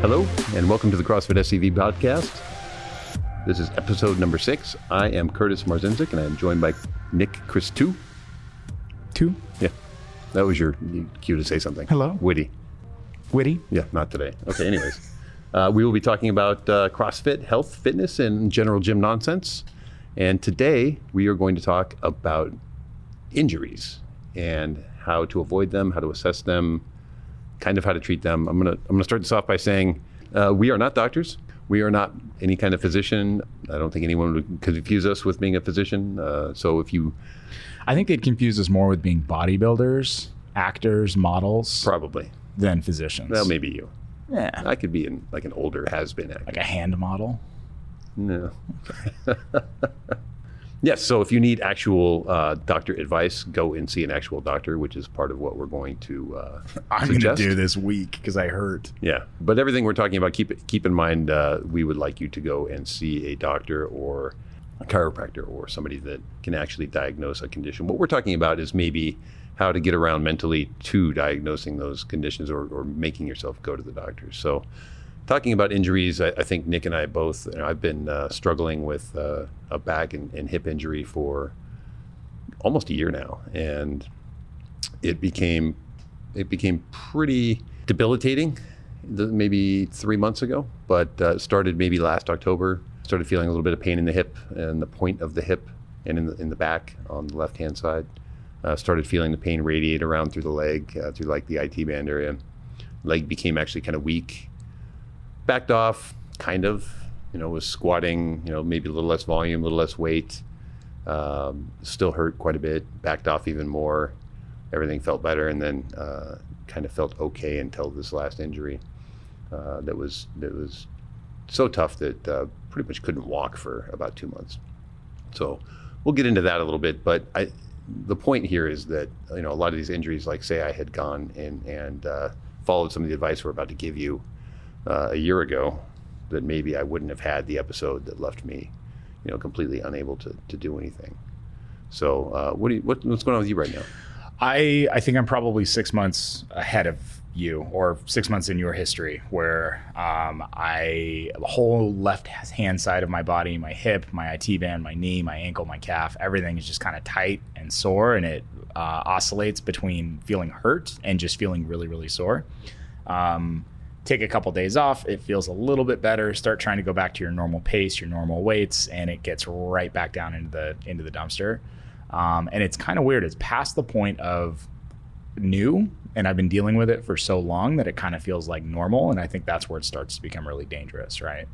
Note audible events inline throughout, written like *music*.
Hello, and welcome to the CrossFit SCV podcast. This is episode number six. I am Curtis Marzinzik, and I'm joined by Nick Christou. Two? Yeah, that was your cue to say something. Hello. Witty. Witty? Yeah, not today. Okay, anyways. *laughs* uh, we will be talking about uh, CrossFit, health, fitness, and general gym nonsense. And today we are going to talk about injuries and how to avoid them, how to assess them, kind of how to treat them. I'm gonna I'm gonna start this off by saying uh, we are not doctors. We are not any kind of physician. I don't think anyone would confuse us with being a physician. Uh, so if you I think they'd confuse us more with being bodybuilders, actors, models probably, than physicians. well, maybe you. Yeah. I could be in like an older has been actor. Like a hand model. No. *laughs* yes. So if you need actual uh, doctor advice, go and see an actual doctor, which is part of what we're going to uh, I'm going to do this week because I hurt. Yeah, but everything we're talking about, keep keep in mind. Uh, we would like you to go and see a doctor or a chiropractor or somebody that can actually diagnose a condition. What we're talking about is maybe how to get around mentally to diagnosing those conditions or, or making yourself go to the doctor. So, talking about injuries, I, I think Nick and I both. You know, I've been uh, struggling with uh, a back and, and hip injury for almost a year now, and it became it became pretty debilitating maybe three months ago, but uh, started maybe last October. Started feeling a little bit of pain in the hip and the point of the hip and in the, in the back on the left hand side. Uh, started feeling the pain radiate around through the leg, uh, through like the IT band area. Leg became actually kind of weak. Backed off, kind of. You know, was squatting. You know, maybe a little less volume, a little less weight. Um, still hurt quite a bit. Backed off even more everything felt better, and then uh, kind of felt okay until this last injury. Uh, that was that was so tough that uh, pretty much couldn't walk for about two months. So we'll get into that a little bit, but I, the point here is that you know a lot of these injuries, like say I had gone and and uh, followed some of the advice we're about to give you uh, a year ago, that maybe I wouldn't have had the episode that left me, you know, completely unable to to do anything. So uh, what do you, what, what's going on with you right now? I, I think I'm probably six months ahead of you or six months in your history where um, I, the whole left hand side of my body, my hip, my IT band, my knee, my ankle, my calf, everything is just kind of tight and sore. And it uh, oscillates between feeling hurt and just feeling really, really sore. Um, take a couple days off, it feels a little bit better. Start trying to go back to your normal pace, your normal weights, and it gets right back down into the into the dumpster. Um, and it's kind of weird. It's past the point of new, and I've been dealing with it for so long that it kind of feels like normal. And I think that's where it starts to become really dangerous, right?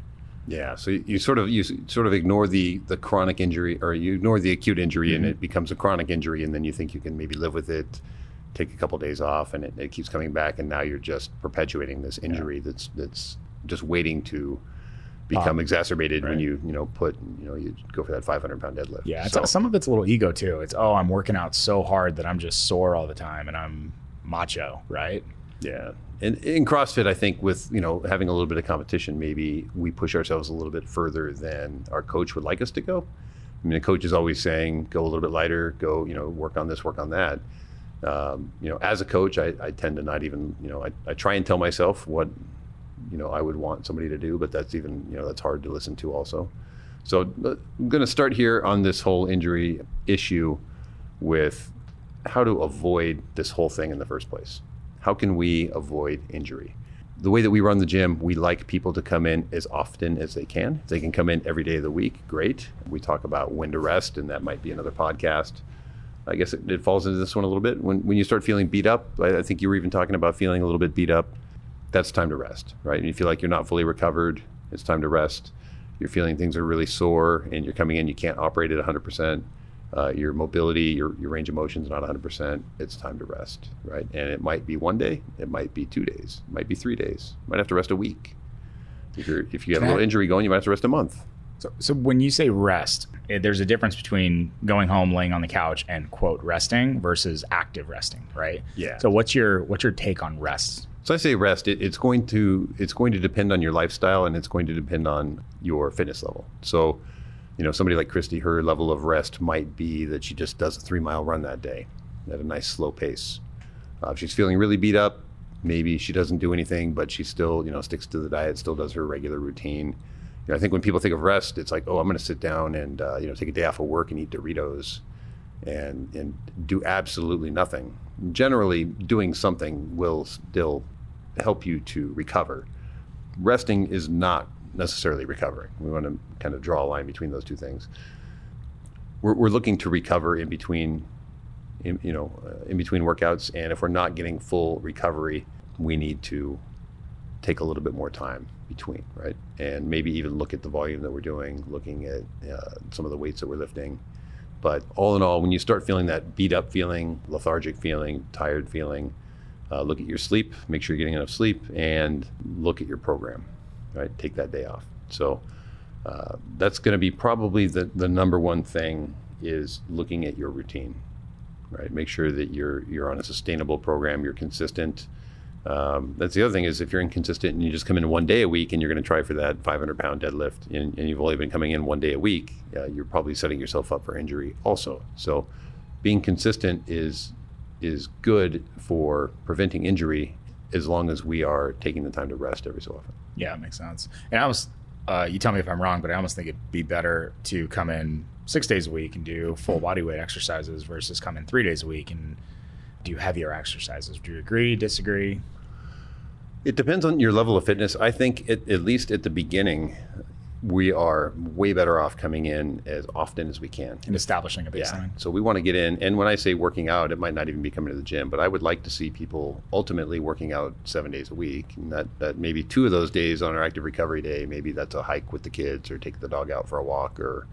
Yeah, so you, you sort of you sort of ignore the the chronic injury, or you ignore the acute injury, and it becomes a chronic injury, and then you think you can maybe live with it, take a couple days off, and it, it keeps coming back, and now you're just perpetuating this injury that's that's just waiting to become Pop. exacerbated when you you know put you know you go for that 500 pound deadlift. Yeah. It's, So- Some of it's a little ego too. It's, oh, I'm working out so hard that I'm just sore all the time and I'm macho, right? Yeah. And in CrossFit, I think with, you know, having a little bit of competition, maybe we push ourselves a little bit further than our coach would like us to go. I mean, the coach is always saying, go a little bit lighter, go, you know, work on this, work on that. Um, you know, as a coach, I, I tend to not even, you know, I, I try and tell myself what, you know, I would want somebody to do, but that's even, you know, that's hard to listen to also. So uh, I'm going to start here on this whole injury issue with how to avoid this whole thing in the first place. How can we avoid injury? The way that we run the gym, we like people to come in as often as they can. If they can come in every day of the week, great. We talk about when to rest, and that might be another podcast. I guess it, it falls into this one a little bit. When, when you start feeling beat up, I, I think you were even talking about feeling a little bit beat up. That's time to rest, right? And you feel like you're not fully recovered, it's time to rest. You're feeling things are really sore, and you're coming in, you can't operate at 100%. Uh, your mobility, your, your range of motion is not 100%. It's time to rest, right? And it might be one day, it might be two days, it might be three days. You might have to rest a week. If, you're, if you have a little injury going, you might have to rest a month. So, so when you say rest, eh, there's a difference between going home, laying on the couch, and quote resting versus active resting, right? Yeah. So what's your what's your take on rest? So I say rest. It, it's going to it's going to depend on your lifestyle and it's going to depend on your fitness level. So, you know, somebody like Christy, her level of rest might be that she just does a three mile run that day at a nice slow pace. Uh, if she's feeling really beat up, maybe she doesn't do anything, but she still, you know, sticks to the diet, still does her regular routine. You know, I think when people think of rest, it's like, oh, I'm going to sit down and uh, you know take a day off of work and eat Doritos, and and do absolutely nothing. Generally, doing something will still help you to recover. Resting is not necessarily recovering. We want to kind of draw a line between those two things. We're, we're looking to recover in between, in, you know, uh, in between workouts, and if we're not getting full recovery, we need to take a little bit more time between, right? And maybe even look at the volume that we're doing, looking at uh, some of the weights that we're lifting. But all in all, when you start feeling that beat up feeling, lethargic feeling, tired feeling, uh, look at your sleep, make sure you're getting enough sleep, and look at your program, right? Take that day off. So uh, that's going to be probably the, the number one thing is looking at your routine, right? Make sure that you're you're on a sustainable program, you're consistent. Um, that's the other thing is if you're inconsistent and you just come in one day a week and you're going to try for that 500 pound deadlift and, and, you've only been coming in one day a week, uh, you're probably setting yourself up for injury also. So being consistent is is good for preventing injury as long as we are taking the time to rest every so often. Yeah, it makes sense. And I was, uh, you tell me if I'm wrong, but I almost think it'd be better to come in six days a week and do full body weight exercises versus come in three days a week and do heavier exercises. Do you agree, disagree? It depends on your level of fitness. I think it, at least at the beginning, we are way better off coming in as often as we can and establishing a baseline. Yeah. So we want to get in, and when I say working out, it might not even be coming to the gym, but I would like to see people ultimately working out seven days a week. And that that maybe two of those days on our active recovery day, maybe that's a hike with the kids, or take the dog out for a walk, or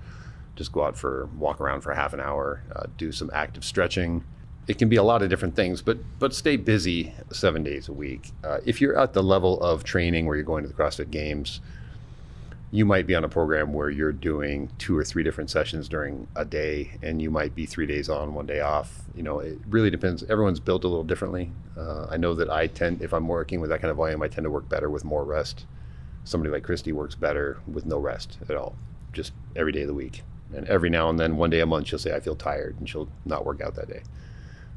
just go out for walk around for half an hour, uh, do some active stretching. It can be a lot of different things, but but stay busy seven days a week. Uh, if you're at the level of training where you're going to the CrossFit Games you might be on a program where you're doing two or three different sessions during a day and you might be three days on one day off. You know it really depends. Everyone's built a little differently. Uh, i know that i tend if i'm working with that kind of volume i tend to work better with more rest. Somebody like christy works better with no rest at all just every day of the week. And every now and then one day a month she'll say i feel tired and she'll not work out that day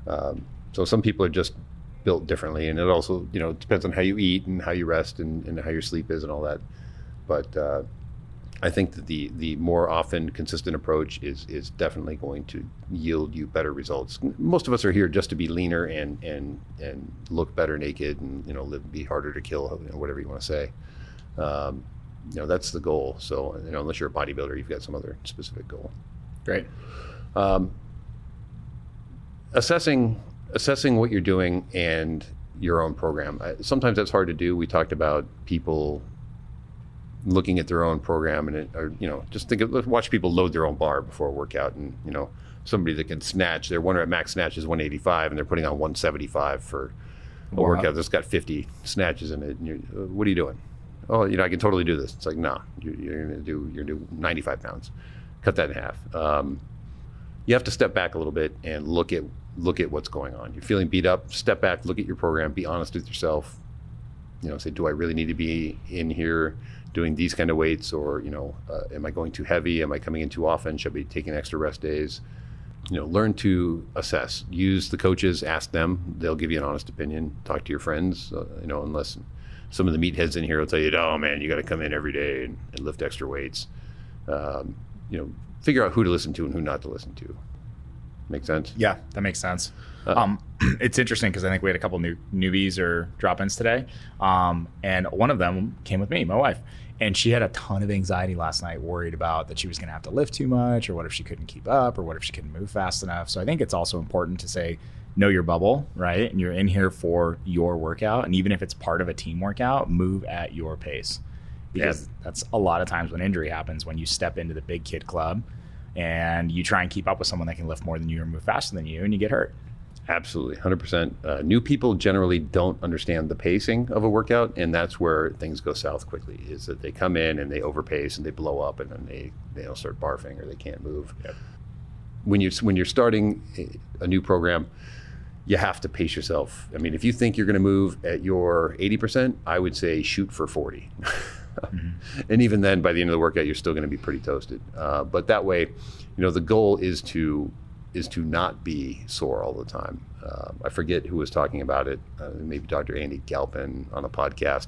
um, so some people are just built differently and it also you know depends on how you eat and how you rest and, and how your sleep is and all that but uh, I think that the the more often consistent approach is is definitely going to yield you better results. Most of us are here just to be leaner and and and look better naked and you know live, be harder to kill, you know, whatever you want to say. Um, you know that's the goal. So you know unless you're a bodybuilder, you've got some other specific goal. Great. Um, assessing assessing what you're doing and your own program. Sometimes that's hard to do. We talked about people looking at their own program and it, or you know just think of watch people load their own bar before a workout and you know somebody that can snatch their one at max snatch is 185 and they're putting on 175 for a wow. workout that's got 50 snatches in it and uh, what are you doing oh you know i can totally do this it's like no nah, you're, you're going to do you're to do 95 pounds cut that in half um, you have to step back a little bit and look at look at what's going on. You're feeling beat up step back look at your program be honest with yourself. You know say do i really need to be in here doing these kind of weights or you know uh, am i going too heavy? Am i coming in too often? Should i be taking extra rest days? You know learn to assess. Use the coaches ask them. They'll give you an honest opinion. Talk to your friends uh, you know unless some of the meatheads in here will tell you oh man you got to come in every day and, and lift extra weights. Um, you know figure out who to listen to and who not to listen to make sense? Yeah that makes sense. Uh, um, *clears throat* it's interesting because I think we had a couple new newbies or drop-ins today, um, and one of them came with me, my wife, and she had a ton of anxiety last night, worried about that she was going to have to lift too much, or what if she couldn't keep up, or what if she couldn't move fast enough. So I think it's also important to say, know your bubble, right? And you're in here for your workout, and even if it's part of a team workout, move at your pace, because yeah. that's a lot of times when injury happens when you step into the big kid club and you try and keep up with someone that can lift more than you or move faster than you, and you get hurt. Absolutely, 100%. Uh, new people generally don't understand the pacing of a workout, and that's where things go south quickly. Is that they come in and they overpace and they blow up, and then they they will start barfing or they can't move. Yep. When you when you're starting a new program, you have to pace yourself. I mean, if you think you're going to move at your 80%, I would say shoot for 40. *laughs* mm-hmm. *laughs* And even then, by the end of the workout, you're still going to be pretty toasted. Uh, but that way, you know, the goal is to is to not be sore all the time. Uh, I forget who was talking about it, uh, maybe Dr. Andy Galpin on a podcast.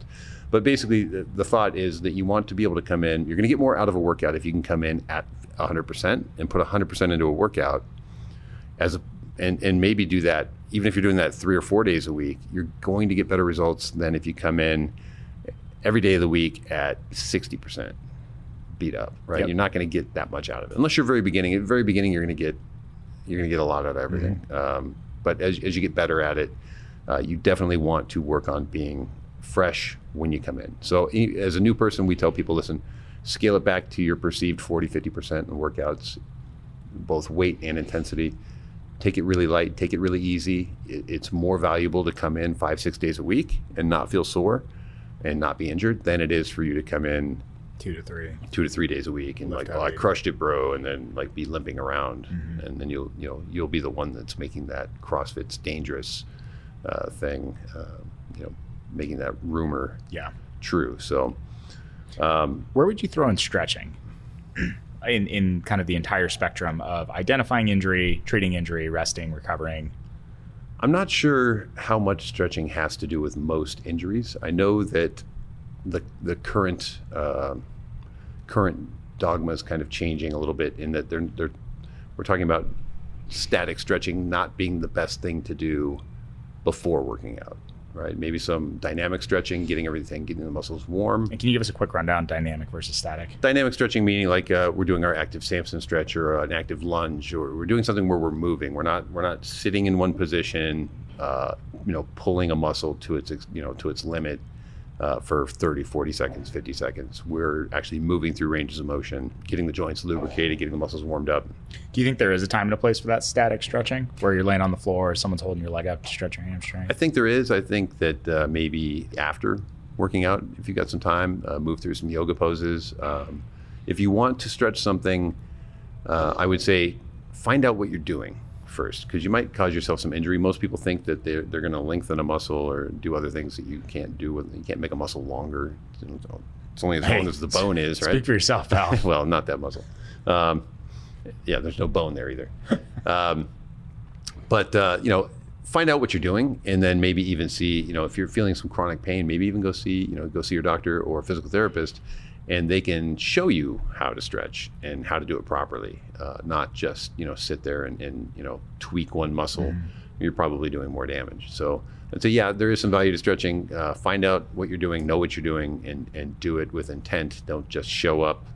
But basically, the, the thought is that you want to be able to come in. You're going to get more out of a workout if you can come in at 100% and put 100% into a workout, as a, and and maybe do that even if you're doing that three or four days a week. You're going to get better results than if you come in every day of the week at 60% beat up. Right? Yep. You're not going to get that much out of it unless you're very beginning. At the very beginning, you're going to get you're going to get a lot out of everything. Um, but as, as you get better at it, uh, you definitely want to work on being fresh when you come in. So as a new person, we tell people, listen, scale it back to your perceived 40, 50% in workouts, both weight and intensity. Take it really light, take it really easy. It, it's more valuable to come in five, six days a week and not feel sore and not be injured than it is for you to come in Two to three. two to three days a week and Lift like, oh, I crushed it, bro, and then like be limping around, and then you'll you know you'll be the one that's making that CrossFit's dangerous uh, thing, uh, you know, making that rumor Yeah. true. So Where would you throw in stretching? *clears throat* In, in kind of the entire spectrum of identifying injury, treating injury, resting, recovering. I'm not sure how much stretching has to do with most injuries. I know that the the current uh, current dogma is kind of changing a little bit in that they're they're we're talking about static stretching not being the best thing to do before working out, right? Maybe some dynamic stretching, getting everything, getting the muscles warm. And can you give us a quick rundown, dynamic versus static? Dynamic stretching meaning like uh, we're doing our active Samson stretch or an active lunge, or we're doing something where we're moving. We're not we're not sitting in one position, uh, you know, pulling a muscle to its you know to its limit uh, for 30, 40 seconds, 50 seconds. We're actually moving through ranges of motion, getting the joints lubricated, getting the muscles warmed up. Do you think there is a time and a place for that static stretching where you're laying on the floor or someone's holding your leg up to stretch your hamstring? I think there is. I think that uh, maybe after working out, if you've got some time, uh, move through some yoga poses. Um, if you want to stretch something, uh, I would say find out what you're doing first, because you might cause yourself some injury. Most people think that they're, they're going to lengthen a muscle or do other things that you can't do. With, you can't make a muscle longer. It's only as Hey, long as the bone is, right? Speak for yourself, pal. *laughs* well, not that muscle. Um, yeah, there's no bone there either. *laughs* Um, but uh, you know, find out what you're doing, and then maybe even see, you know, if you're feeling some chronic pain, maybe even go see, you know, go see your doctor or a physical therapist, and they can show you how to stretch and how to do it properly, uh, not just you know sit there and, and you know tweak one muscle. You're probably doing more damage. So. I'd say, yeah, there is some value to stretching. Uh, find out what you're doing, know what you're doing, and, and do it with intent. Don't just show up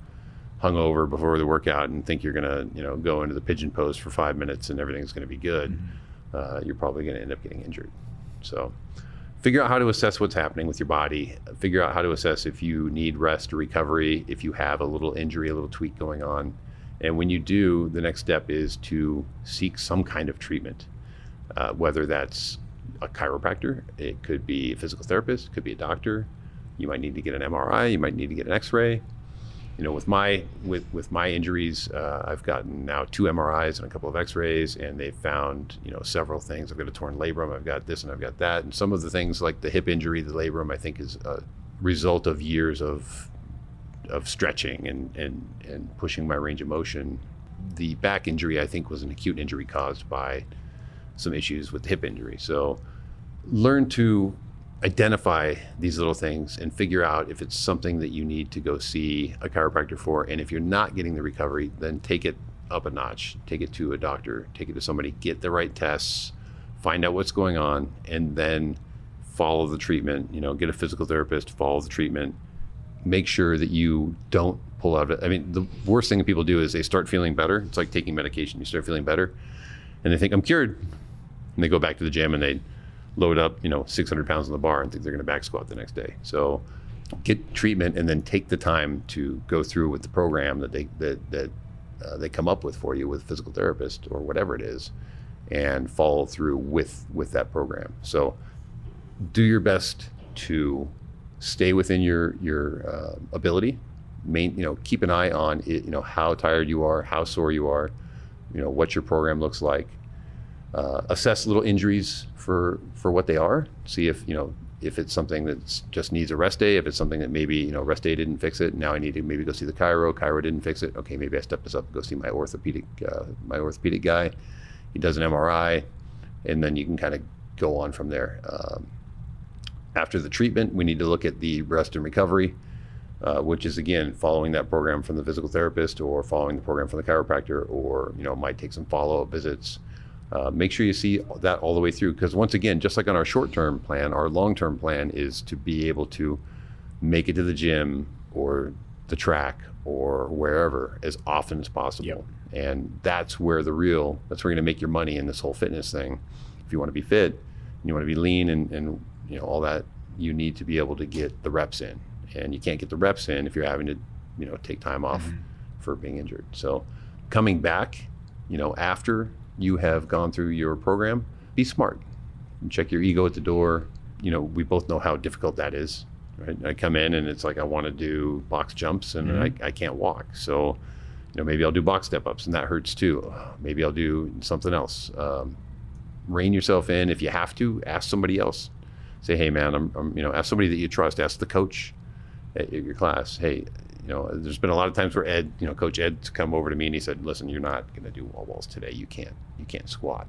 hungover before the workout and think you're gonna you know go into the pigeon pose for five minutes and everything's gonna be good, uh, you're probably gonna end up getting injured. So figure out how to assess what's happening with your body. Figure out how to assess if you need rest or recovery, if you have a little injury, a little tweak going on, and when you do, the next step is to seek some kind of treatment, uh, whether that's a chiropractor, it could be a physical therapist, it could be a doctor. You might need to get an MRI, you might need to get an X-ray you know, with my with with my injuries, uh, I've gotten now two MRIs and a couple of X-rays, and they've found you know several things. I've got a torn labrum, I've got this, and I've got that, and some of the things like the hip injury, the labrum, I think is a result of years of of stretching and and and pushing my range of motion. The back injury, I think, was an acute injury caused by some issues with the hip injury. So learn to identify these little things and figure out if it's something that you need to go see a chiropractor for. And if you're not getting the recovery, then take it up a notch, take it to a doctor, take it to somebody, get the right tests, find out what's going on, and then follow the treatment. You know, get a physical therapist, follow the treatment. Make sure that you don't pull out. Of, I mean, the worst thing that people do is they start feeling better. It's like taking medication. You start feeling better, and they think I'm cured, and they go back to the gym and they load up, you know, 600 pounds on the bar and think they're going to back squat the next day. So get treatment and then take the time to go through with the program that they that that uh, they come up with for you with physical therapist or whatever it is, and follow through with with that program. So do your best to stay within your your uh, ability. Main, you know, keep an eye on it, you know how tired you are, how sore you are, you know what your program looks like. Uh, assess little injuries for for what they are. See if you know if it's something that just needs a rest day, if it's something that maybe you know rest day didn't fix it, now I need to maybe go see the chiro. Chiro didn't fix it. Okay, maybe I step this up and go see my orthopedic uh, my orthopedic guy. He does an MRI, and then you can kind of go on from there. Um, after the treatment, we need to look at the rest and recovery, uh, which is again following that program from the physical therapist or following the program from the chiropractor, or you know might take some follow up visits. Uh, make sure you see that all the way through because once again, just like on our short term plan, our long term plan is to be able to make it to the gym or the track or wherever as often as possible. Yep. And that's where the real, that's where you're going to make your money in this whole fitness thing. If you want to be fit, and you want to be lean and, and you know all that, you need to be able to get the reps in. And you can't get the reps in if you're having to, you know, take time off Mhm. for being injured. So coming back, you know, after you have gone through your program, be smart. And check your ego at the door. You know, we both know how difficult that is. Right? I come in and it's like I want to do box jumps and Mhm. I, I can't walk. So, you know, maybe I'll do box step ups and that hurts too. Maybe I'll do something else. Um, rein yourself in. If you have to, ask somebody else. Say, hey man, I'm, I'm you know, ask somebody that you trust. Ask the coach at your class. Hey, you know, there's been a lot of times where Ed, you know, Coach Ed's come over to me and he said, "Listen, you're not going to do wall balls today. You can't. You can't squat.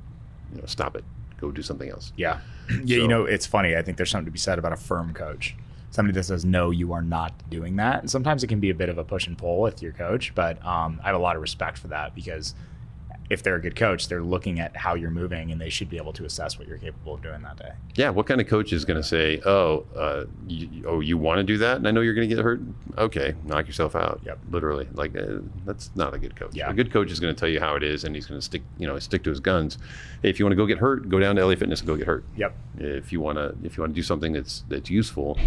You know, stop it. Go do something else." Yeah. Yeah, So- you know, it's funny. I think there's something to be said about a firm coach. Somebody that says, no, you are not doing that. And sometimes it can be a bit of a push and pull with your coach, but um, I have a lot of respect for that because if they're a good coach, they're looking at how you're moving and they should be able to assess what you're capable of doing that day. Yeah. What kind of coach is going to say, "Oh, uh, you, oh, you want to do that, and I know you're going to get hurt. Okay, knock yourself out." Yep. Literally, like uh, that's not a good coach. Yeah. A good coach is going to tell you how it is, and he's going to stick, you know, stick to his guns. Hey, if you want to go get hurt, go down to LA Fitness and go get hurt. Yep. if you want to if you want to do something that's that's useful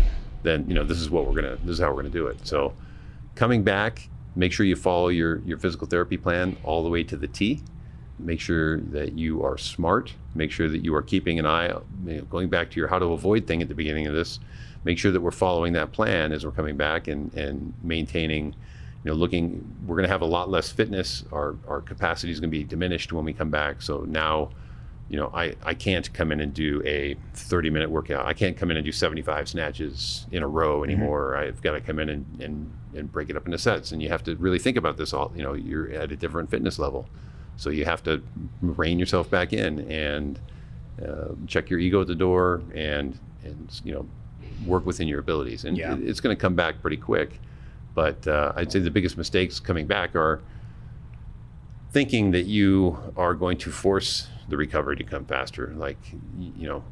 then you know this is what we're gonna this is how we're gonna do it so coming back make sure you follow your your physical therapy plan all the way to the t make sure that you are smart make sure that you are keeping an eye you know, going back to your how to avoid thing at the beginning of this make sure that we're following that plan as we're coming back and and maintaining you know looking we're going to have a lot less fitness our our capacity is going to be diminished when we come back so now you know, I, I can't come in and do a 30 minute workout. I can't come in and do 75 snatches in a row mm-hmm. anymore. I've got to come in and, and, and break it up into sets. And you have to really think about this all, you know, you're at a different fitness level. So you have to rein yourself back in and uh, check your ego at the door and, and, you know, work within your abilities. And Yeah. it's going to come back pretty quick. But uh, I'd say the biggest mistakes coming back are thinking that you are going to force the recovery to come faster. Like, you know,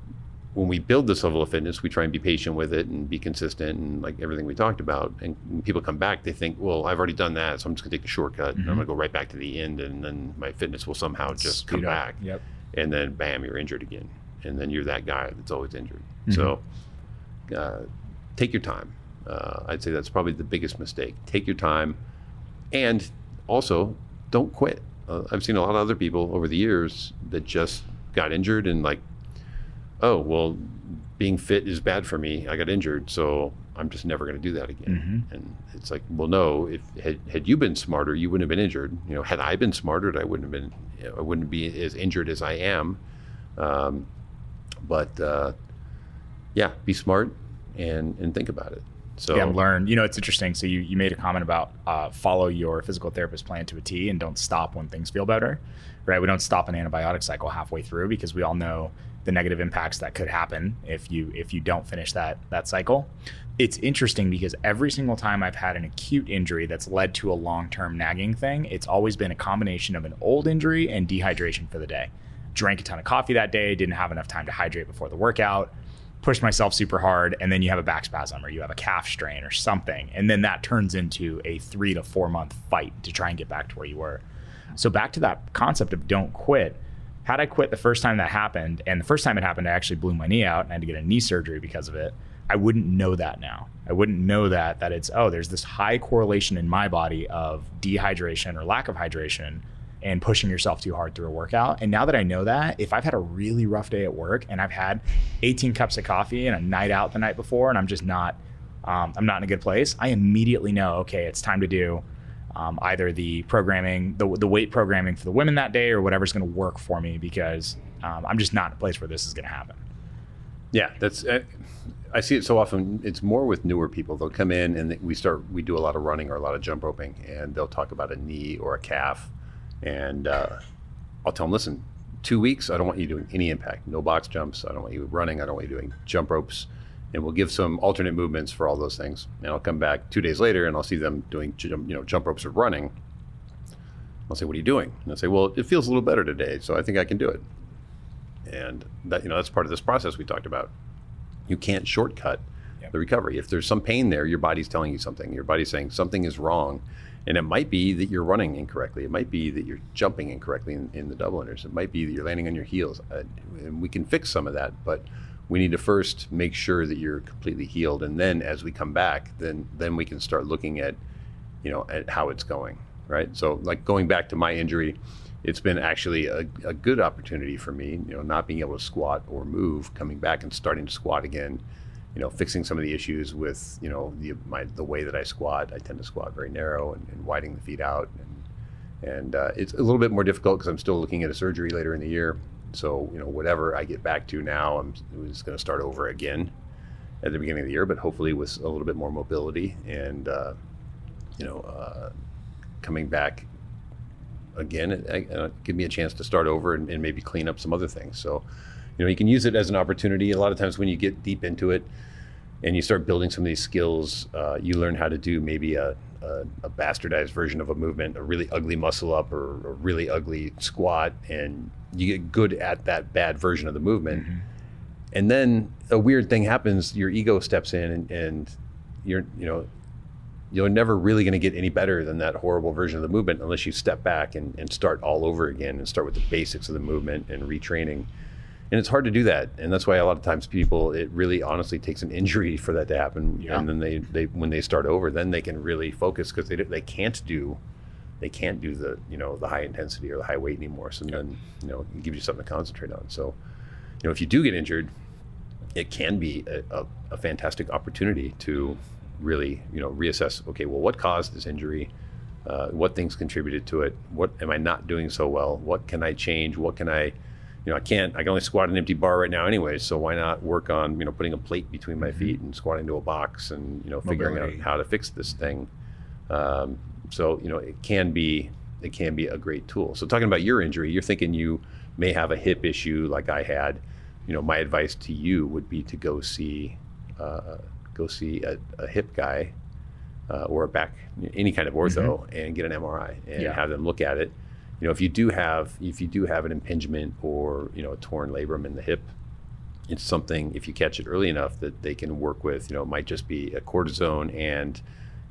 when we build this level of fitness, we try and be patient with it and be consistent and like everything we talked about. And when people come back, they think, well, I've already done that, so I'm just gonna take a shortcut and I'm Mhm. gonna go right back to the end, and then my fitness will somehow just come up. back. Yep. And then, bam, you're injured again, and then you're that guy that's always injured. Mhm. So, uh, take your time. Uh, I'd say that's probably the biggest mistake. Take your time, and also don't quit. Uh, I've seen a lot of other people over the years that just got injured and like, oh well, being fit is bad for me. I got injured, so I'm just never going to do that again. Mhm. And it's like, well, no. If had, had you been smarter, you wouldn't have been injured. You know, had I been smarter, I wouldn't have been. You know, I wouldn't be as injured as I am. Um, but uh, yeah, be smart and and think about it. So yeah, learn. You know, it's interesting. So you, you made a comment about uh, follow your physical therapist plan to a T and don't stop when things feel better, right? We don't stop an antibiotic cycle halfway through because we all know the negative impacts that could happen if you if you don't finish that that cycle. It's interesting because every single time I've had an acute injury that's led to a long term nagging thing, it's always been a combination of an old injury and dehydration for the day. Drank a ton of coffee that day, didn't have enough time to hydrate before the workout pushed myself super hard and then you have a back spasm or you have a calf strain or something and then that turns into a three to four month fight to try and get back to where you were. So back to that concept of don't quit. Had i quit the first time that happened and the first time it happened i actually blew my knee out and i had to get a knee surgery because of it i wouldn't know that now. I wouldn't know that that it's oh there's this high correlation in my body of dehydration or lack of hydration and pushing yourself too hard through a workout. And now that I know that, if I've had a really rough day at work and I've had 18 cups of coffee and a night out the night before, and I'm just not, um, I'm not in a good place, I immediately know, okay, it's time to do um, either the programming, the, the weight programming for the women that day, or whatever's going to work for me because um, I'm just not in a place where this is going to happen. Yeah, that's. Uh, I see it so often. It's more with newer people. They'll come in and we start. We do a lot of running or a lot of jump roping, and they'll talk about a knee or a calf, and uh, I'll tell them, listen, two weeks. I don't want you doing any impact. No box jumps. I don't want you running. I don't want you doing jump ropes. And we'll give some alternate movements for all those things. And I'll come back two days later and I'll see them doing you know jump ropes or running. I'll say, "What are you doing?" And they'll say, "Well, it feels a little better today, so I think I can do it." And that you know that's part of this process we talked about. You can't shortcut the recovery. If there's some pain there, your body's telling you something. Your body's saying something is wrong, and it might be that you're running incorrectly. It might be that you're jumping incorrectly in, in the double unders. It might be that you're landing on your heels. Uh, and we can fix some of that, but we need to first make sure that you're completely healed, and then as we come back, then then we can start looking at, you know, at how it's going. Right. So like going back to my injury, it's been actually a, a good opportunity for me. You know, not being able to squat or move, coming back and starting to squat again you know, fixing some of the issues with, you know, the, my, the way that I squat. I tend to squat very narrow and, and widening the feet out. And, and uh, it's a little bit more difficult because I'm still looking at a surgery later in the year. So, you know, whatever I get back to now, I'm just going to start over again at the beginning of the year, but hopefully with a little bit more mobility and, uh, you know, uh, coming back again, it, uh, give me a chance to start over and, and maybe clean up some other things. So, you know you can use it as an opportunity. A lot of times when you get deep into it and you start building some of these skills uh, you learn how to do maybe a, a, a, bastardized version of a movement a really ugly muscle up or a really ugly squat and you get good at that bad version of the movement. Mm-hmm. and then a weird thing happens your ego steps in and, and you're you know you're never really going to get any better than that horrible version of the movement unless you step back and, and start all over again and start with the basics of the movement and retraining and it's hard to do that. And that's why a lot of times people it really honestly takes an injury for that to happen. Yeah. and then they, they when they start over then they can really focus because they, they can't do they can't do the you know the high intensity or the high weight anymore. So then you know it gives you something to concentrate on. So you know if you do get injured it can be a, a, a fantastic opportunity to really you know reassess okay well what caused this injury? Uh, what things contributed to it? What am i not doing so well? What can i change? What can i you know, I can't, I can only squat an empty bar right now anyway. So why not work on, you know, putting a plate between my mm-hmm. feet and squatting to a box and, you know, figuring Mobility. out how to fix this thing. Um, so, you know, it can be, it can be a great tool. So talking about your injury, you're thinking you may have a hip issue like I had, you know, my advice to you would be to go see, uh, go see a, a hip guy uh, or a back, any kind of ortho mm-hmm. and get an MRI and yeah. have them look at it you know, if you do have if you do have an impingement or you know a torn labrum in the hip, it's something if you catch it early enough that they can work with. You know, it might just be a cortisone and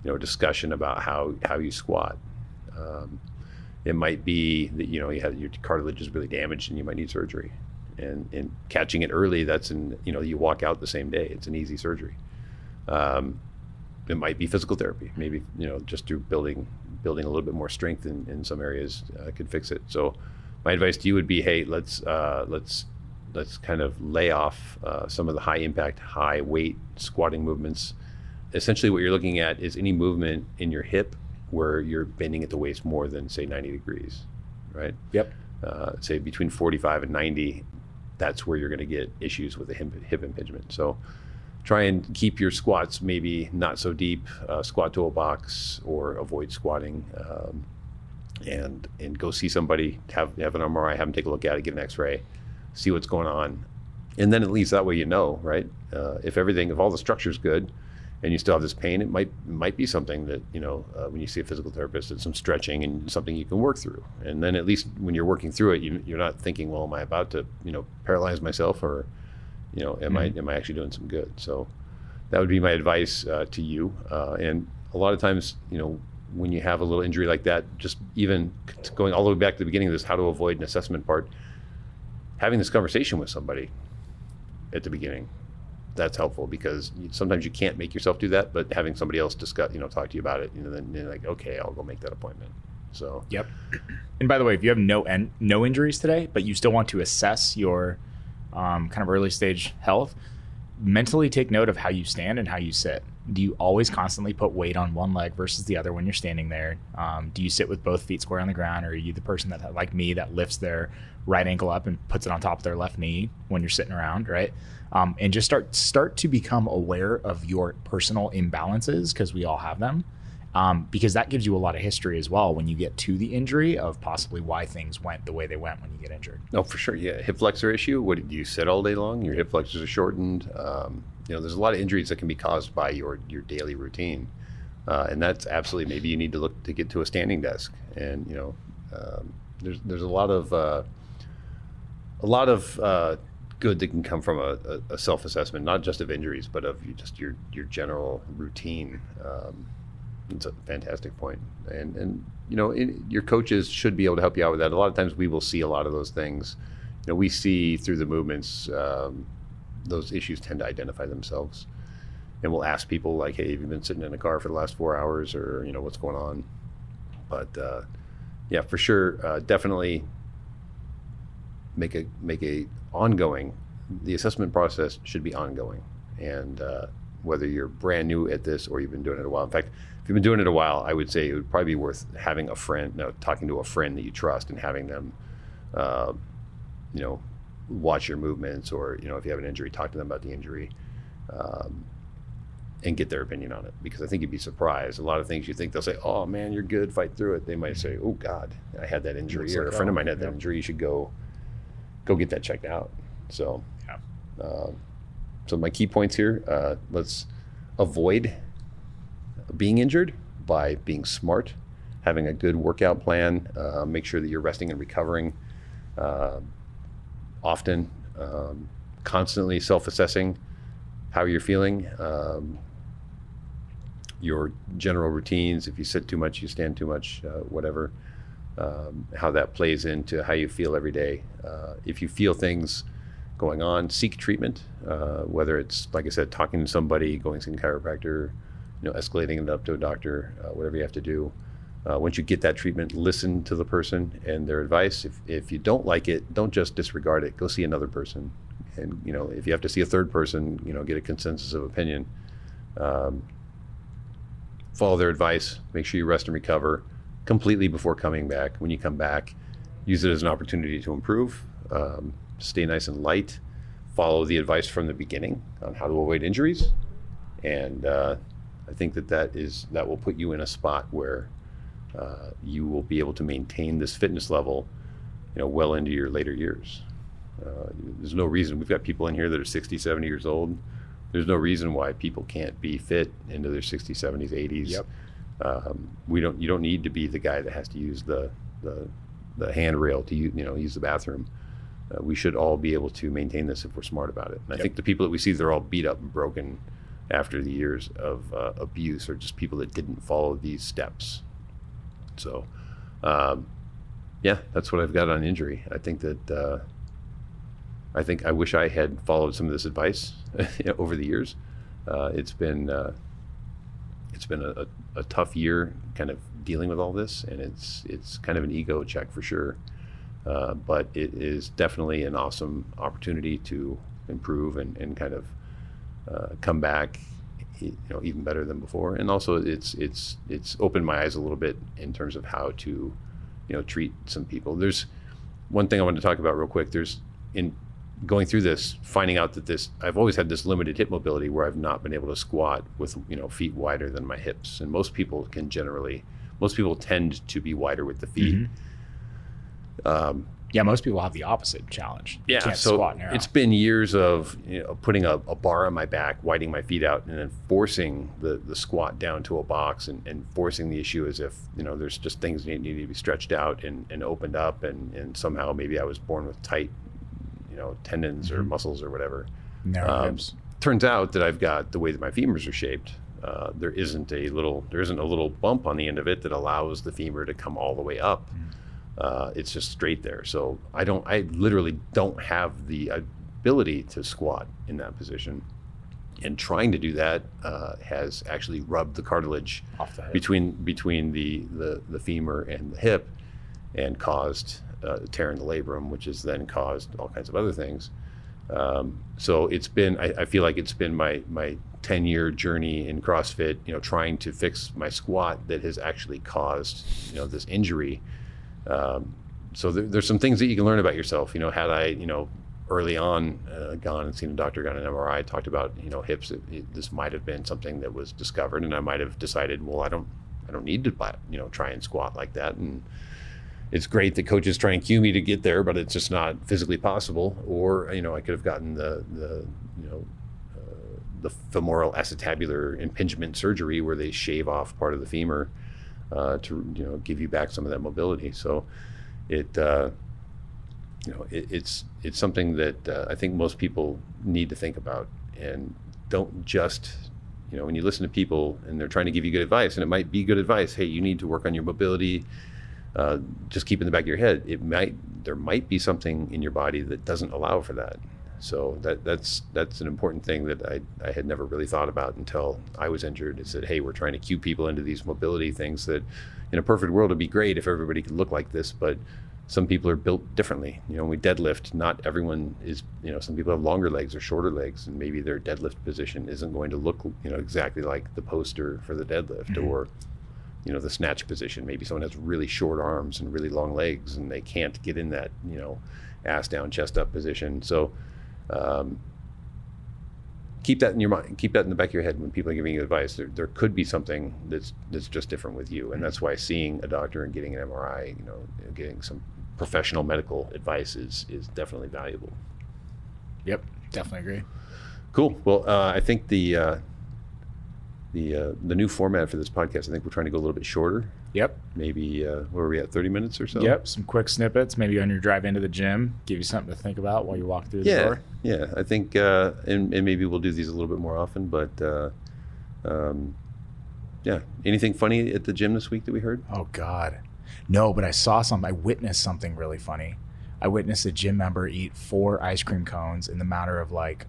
you know discussion about how how you squat. Um, it might be that you know you have your cartilage is really damaged and you might need surgery. And, and catching it early, that's in you know you walk out the same day. It's an easy surgery. Um, it might be physical therapy. Maybe you know just through building building a little bit more strength in, in some areas uh, could fix it. So my advice to you would be, hey, let's uh, let's let's kind of lay off uh, some of the high impact, high weight squatting movements. Essentially, what you're looking at is any movement in your hip where you're bending at the waist more than say 90 degrees, right? Yep. Uh, say between 45 and 90, that's where you're going to get issues with the hip, hip impingement. So try and keep your squats maybe not so deep, uh, squat to a box or avoid squatting. Um, and and go see somebody, have have an MRI, have them take a look at it, get an X-ray, see what's going on, and then at least that way you know, right? Uh, if everything, if all the structure's good, and you still have this pain, it might might be something that you know uh, when you see a physical therapist, it's some stretching and something you can work through. And then at least when you're working through it, you, you're not thinking, well, am I about to you know paralyze myself or you know, am mm-hmm. I am I actually doing some good? So that would be my advice uh, to you. Uh, and a lot of times, you know, when you have a little injury like that, just even going all the way back to the beginning of this, how to avoid an assessment part, having this conversation with somebody at the beginning, that's helpful because sometimes you can't make yourself do that, but having somebody else discuss, you know, talk to you about it, you know, then you're like, okay, I'll go make that appointment. So, yep. And by the way, if you have no en- no injuries today, but you still want to assess your um, kind of early stage health, mentally take note of how you stand and how you sit. Do you always constantly put weight on one leg versus the other when you're standing there? Um, do you sit with both feet square on the ground, or are you the person that, like me, that lifts their right ankle up and puts it on top of their left knee when you're sitting around, right? Um, and just start start to become aware of your personal imbalances because we all have them um, because that gives you a lot of history as well when you get to the injury of possibly why things went the way they went when you get injured. Oh, for sure. Yeah, hip flexor issue. What do you sit all day long? Your hip flexors are shortened. Um, you know, there's a lot of injuries that can be caused by your your daily routine, uh, and that's absolutely maybe you need to look to get to a standing desk. And you know, um, there's there's a lot of uh, a lot of uh, good that can come from a, a, a, self assessment, not just of injuries, but of just your your general routine. Um, it's a fantastic point, and and you know your coaches should be able to help you out with that. A lot of times we will see a lot of those things. You know, we see through the movements um, those issues tend to identify themselves, and we'll ask people like, "Hey, have you been sitting in a car for the last four hours?" or you know, "What's going on?" But uh, yeah, for sure, uh, definitely make a make a ongoing. The assessment process should be ongoing, and uh, whether you're brand new at this or you've been doing it a while. In fact, if you've been doing it a while, I would say it would probably be worth having a friend, no, talking to a friend that you trust and having them, uh, you know, watch your movements or, you know, if you have an injury, talk to them about the injury um, and get their opinion on it. Because I think you'd be surprised. A lot of things you think they'll say, oh man, you're good, fight through it. They might say, oh God, I had that injury or like, a friend oh, of mine had that injury. You should go, go get that checked out. So, yeah. Uh, so my key points here, uh, let's avoid being injured by being smart, having a good workout plan, uh, make sure that you're resting and recovering uh, often, um, constantly self assessing how you're feeling, um, your general routines, if you sit too much, you stand too much, uh, whatever, um, how that plays into how you feel every day. Uh, if you feel things, going on, seek treatment, uh, whether it's, like I said, talking to somebody, going to a chiropractor, you know, escalating it up to a doctor, uh, whatever you have to do. Uh, once you get that treatment, listen to the person and their advice. If, if you don't like it, don't just disregard it. Go see another person. And, you know, if you have to see a third person, you know, get a consensus of opinion. Um, follow their advice. Make sure you rest and recover completely before coming back. When you come back, use it as an opportunity to improve. Um, stay nice and light. Follow the advice from the beginning on how to avoid injuries. And uh, I think that that is that will put you in a spot where uh, you will be able to maintain this fitness level, you know, well into your later years. Uh, there's no reason we've got people in here that are 60, 70 years old. There's no reason why people can't be fit into their 60s, 70s, 80s. Yep. Um, we don't. You don't need to be the guy that has to use the the, the handrail to you know use the bathroom. Uh, we should all be able to maintain this if we're smart about it. And yep. I think the people that we see, they're all beat up and broken after the years of uh, abuse or just people that didn't follow these steps. So, um, yeah, that's what I've got on injury. I think that uh, I think I wish I had followed some of this advice *laughs* over the years. Uh, it's been uh, it's been a, a, tough year, kind of dealing with all this, and it's it's kind of an ego check for sure. Uh, but it is definitely an awesome opportunity to improve and, and kind of uh, come back you know even better than before. And also it's it's it's opened my eyes a little bit in terms of how to you know treat some people. There's one thing i wanted to talk about real quick. There's in going through this finding out that this i've always had this limited hip mobility where i've not been able to squat with you know feet wider than my hips. And most people can generally most people tend to be wider with the feet. Mm-hmm. um, yeah, most people have the opposite challenge. Yeah, so it's been years of you know, putting a, a, bar on my back, widening my feet out, and then forcing the, the squat down to a box and, and forcing the issue as if you know there's just things that need to be stretched out and, and opened up, and, and somehow maybe I was born with tight, you know, tendons mm-hmm. or muscles or whatever. Narrow um, hips. Turns out that I've got the way that my femurs are shaped. Uh, there isn't a little there isn't a little bump on the end of it that allows the femur to come all the way up. Mm-hmm uh, it's just straight there. So I don't, I literally don't have the ability to squat in that position. And trying to do that uh, has actually rubbed the cartilage the between between the, the, the femur and the hip, and caused uh, tear in the labrum, which has then caused all kinds of other things. Um, so it's been, I, I feel like it's been my, my 10 year journey in CrossFit, you know, trying to fix my squat that has actually caused, you know, this injury. Um, so there, there's some things that you can learn about yourself. You know, had I, you know, early on uh, gone and seen a doctor, got an MRI, talked about, you know, hips, it, it, this might have been something that was discovered and I might have decided, well, I don't, I don't need to, you know, try and squat like that. And, it's great that coaches try and cue me to get there, but it's just not physically possible. Or you know, I could have gotten the the you know uh, the femoral acetabular impingement surgery where they shave off part of the femur uh, to you know give you back some of that mobility. So it uh, you know it, it's it's something that uh, I think most people need to think about and don't just you know when you listen to people and they're trying to give you good advice and it might be good advice. Hey, you need to work on your mobility uh, just keep in the back of your head, it might there might be something in your body that doesn't allow for that. So that that's that's an important thing that I, I had never really thought about until I was injured. Is that hey, we're trying to cue people into these mobility things that, in a perfect world, would be great if everybody could look like this, but some people are built differently. You know, when we deadlift, not everyone is. You know, some people have longer legs or shorter legs, and maybe their deadlift position isn't going to look you know exactly like the poster for the deadlift, mm-hmm. or you know the snatch position. Maybe someone has really short arms and really long legs, and they can't get in that you know ass down, chest up position. So um, keep that in your mind. Keep that in the back of your head when people are giving you advice. There, there could be something that's that's just different with you, and that's why seeing a doctor and getting an MRI, you know, getting some professional medical advice is is definitely valuable. Yep, definitely agree. Cool. Well, uh, I think the uh, the uh, the new format for this podcast. I think we're trying to go a little bit shorter. Yep. Maybe uh, where are we at? Thirty minutes or so. Yep. Some quick snippets. Maybe on your drive into the gym, give you something to think about while you walk through the yeah, door. Yeah. I think, uh, and, and maybe we'll do these a little bit more often. But uh, um, yeah, anything funny at the gym this week that we heard? Oh God, no. But I saw something. I witnessed something really funny. I witnessed a gym member eat four ice cream cones in the matter of like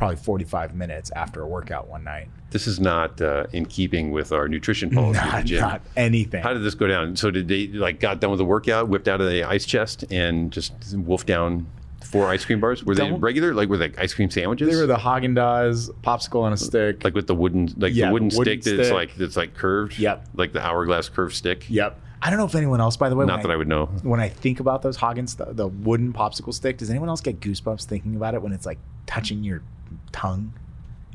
probably 45 minutes after a workout one night. This is not uh, in keeping with our nutrition *laughs* policy not, at the gym. Not anything. How did this go down? So did they like got done with the workout, whipped out of the ice chest, and just wolfed down four ice cream bars? Were Don't, they regular? Like were they ice cream sandwiches? They were the Haagen Dazs popsicle on a stick, like with the wooden, like yeah, the wooden, wooden stick, that's like that's like curved. Yep. Like the hourglass curved stick. Yep. I don't know if anyone else, by the way. Not that I, I, would know. When I think about those Haagen, the wooden popsicle stick, does anyone else get goosebumps thinking about it when it's like touching your tongue?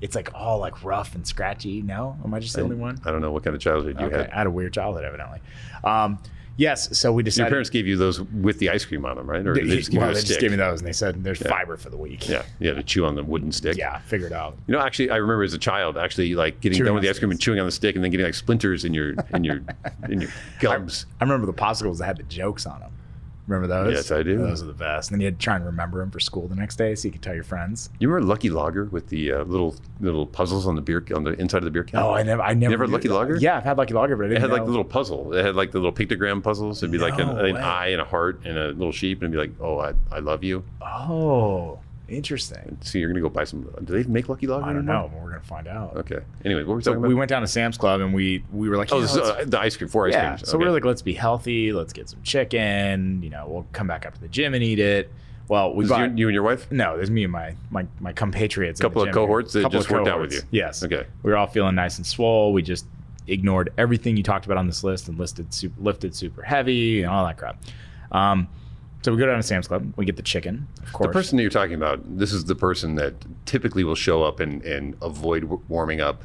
it's like all like rough and scratchy. No, am I just the only one? I don't know what kind of childhood you okay. had. I had a weird childhood, evidently. Um, yes, so we decided. Your parents gave you those with the ice cream on them, right? Or they, they just, well, they just gave me those, and they said there's yeah. fiber for the week. Yeah, you had to chew on the wooden stick. Yeah, figure it out. You know, actually, I remember as a child actually like getting chewing done with the ice cream and chewing on the stick, and then getting like splinters in your in your in your *laughs* gums. I, I remember the popsicles that had the jokes on them. Remember those? Yes, I do. Those are the best. And then you had to try and remember them for school the next day so you could tell your friends. You remember Lucky Lager with the uh, little little puzzles on the beer on the inside of the beer can? Oh, I never, I never. You Never Lucky Lager? Yeah, I've had Lucky Lager, but it had know. like the little puzzle. It had like the little pictogram puzzles. It'd be no like an, an, eye and a heart and a little sheep, and it'd be like, "Oh, I, I love you." Oh, Interesting. So you're gonna go buy some. Do they make Lucky Lager? I don't know. But we're gonna find out. Okay. Anyway, what were we so talking about? We went down to Sam's Club and we we were like, oh, this, uh, the ice cream, four ice yeah. creams. So we are like, let's be healthy. Let's get some chicken. You know, we'll come back up to the gym and eat it. Well, we bought, you, you, and your wife? No, there's me and my my my compatriots. A couple of cohorts that just worked out with you. Yes. Okay. We were all feeling nice and swole. We just ignored everything you talked about on this list and listed super, lifted super heavy and all that crap. Um, so we go down to Sam's Club. We get the chicken, of course. The person that you're talking about, this is the person that typically will show up and, and avoid warming up.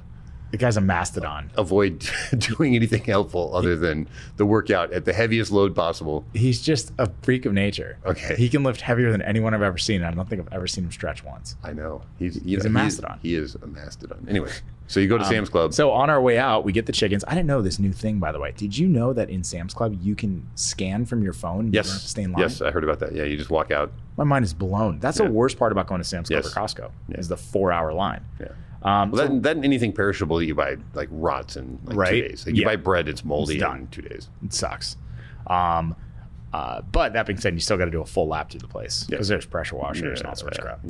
The guy's a mastodon. Avoid *laughs* doing anything helpful other than the workout at the heaviest load possible. He's just a freak of nature. Okay. He can lift heavier than anyone I've ever seen. I don't think I've ever seen him stretch once. I know. He's, he's know, a mastodon. He is, he is a mastodon. Anyway. So you go to um, Sam's Club. So on our way out, we get the chickens. I didn't know this new thing, by the way. Did you know that in Sam's Club you can scan from your phone? yes. You don't have to stay in line? Yes, I heard about that. Yeah, you just walk out. My mind is blown. That's yeah. the worst part about going to Sam's Club yes. or Costco yeah. is the four-hour line. Yeah. Um, well, so, that, that anything perishable that you buy like rots in like right? two days. Like you yeah. buy bread, it's moldy it's in two days. It sucks. Um, uh, but that being said, you still got to do a full lap through the place because there's pressure washers and all sorts of crap.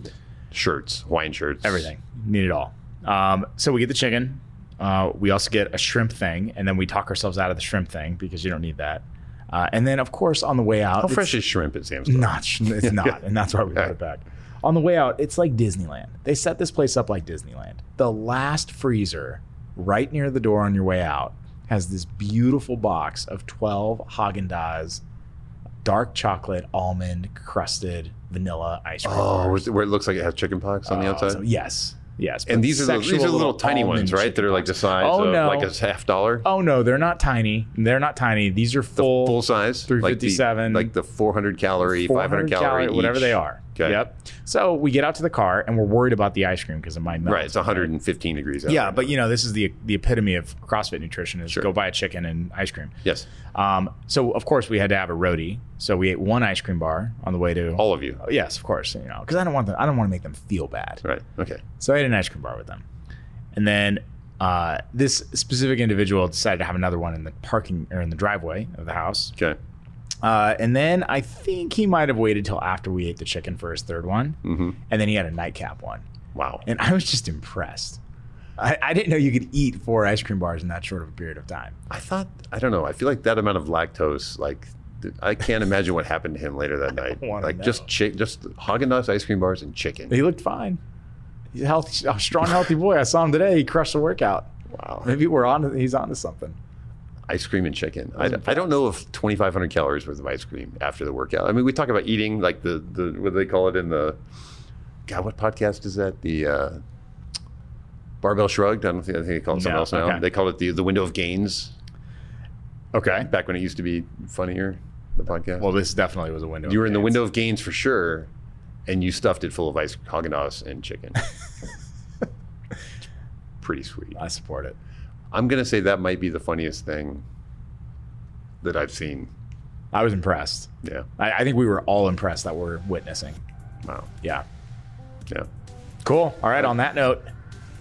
Shirts, wine shirts, everything. Need it all. Um, so we get the chicken. Uh, we also get a shrimp thing, and then we talk ourselves out of the shrimp thing because you don't need that. Uh, and then, of course, on the way out, how fresh is shrimp at Sam's Club? Not, it's *laughs* not, and that's why we got it back. On the way out, it's like Disneyland. They set this place up like Disneyland. The last freezer, right near the door on your way out, has this beautiful box of 12 Haagen Dazs dark chocolate, almond, crusted vanilla ice cream. Oh, bars. where it looks like it has chicken pox on the Oh, outside. so yes, yes. and these are the, these are the little tiny ones, right? That are like the size Oh, of no. like a half dollar. Oh no, they're not tiny. They're not tiny. These are the full, full size, like the- 357, like the 400 calorie, 500 calorie, whatever they are. Okay. Yep. So we get out to the car and we're worried about the ice cream because it might melt. Right, it's 115 degrees. Out Yeah, right but now. you know this is the the epitome of CrossFit nutrition is Sure. go buy a chicken and ice cream. yes, Um, so of course we had to have a roadie. So we ate one ice cream bar on the way to. all of you. Yes, of course. You know, because I don't want them. I don't want to make them feel bad. Right. Okay. So I ate an ice cream bar with them, and then uh, this specific individual decided to have another one in the parking or in the driveway of the house. Okay. Uh, and then I think he might have waited till after we ate the chicken for his third one, Mm-hmm. and then he had a nightcap one, Wow. and I was just impressed. I, I didn't know you could eat four ice cream bars in that short of a period of time. I thought I don't know. I feel like that amount of lactose, like I can't imagine what happened to him later that *laughs* night. Like know. just chi- just Haagen Dazs ice cream bars and chicken. He looked fine. He's a healthy, a strong, healthy boy. I saw him today. He crushed the workout. Wow. Maybe we're on. He's on to something. Ice cream and chicken. I, I don't know if 2,500 calories worth of ice cream after the workout. I mean, we talk about eating like the the what do they call it in the God, what podcast is that? The uh, Barbell Shrugged. I don't think I think they call it something No, else now. okay. They call it the the window of gains. Okay. Back when it used to be funnier, the podcast. Well, this definitely was a window. you were in the window of gains for sure, and you stuffed it full of ice Haagen Dazs and chicken. *laughs* Pretty sweet. I support it. I'm gonna say that might be the funniest thing that I've seen. I was impressed. Yeah. I, I think we were all impressed that we're witnessing. Wow. Yeah. Yeah. Cool. All right. On that note,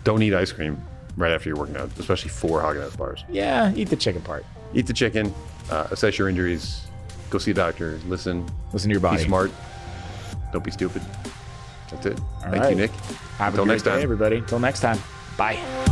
Don't eat ice cream right after you're working out, especially four Haagen Dazs bars. yeah, eat the chicken part. Eat the chicken, uh, assess your injuries, go see a doctor, listen, Listen to your body. be smart, don't be stupid. That's it. All Thank right. you, Nick. Have Until a great next day, time. everybody. Until next time. Bye.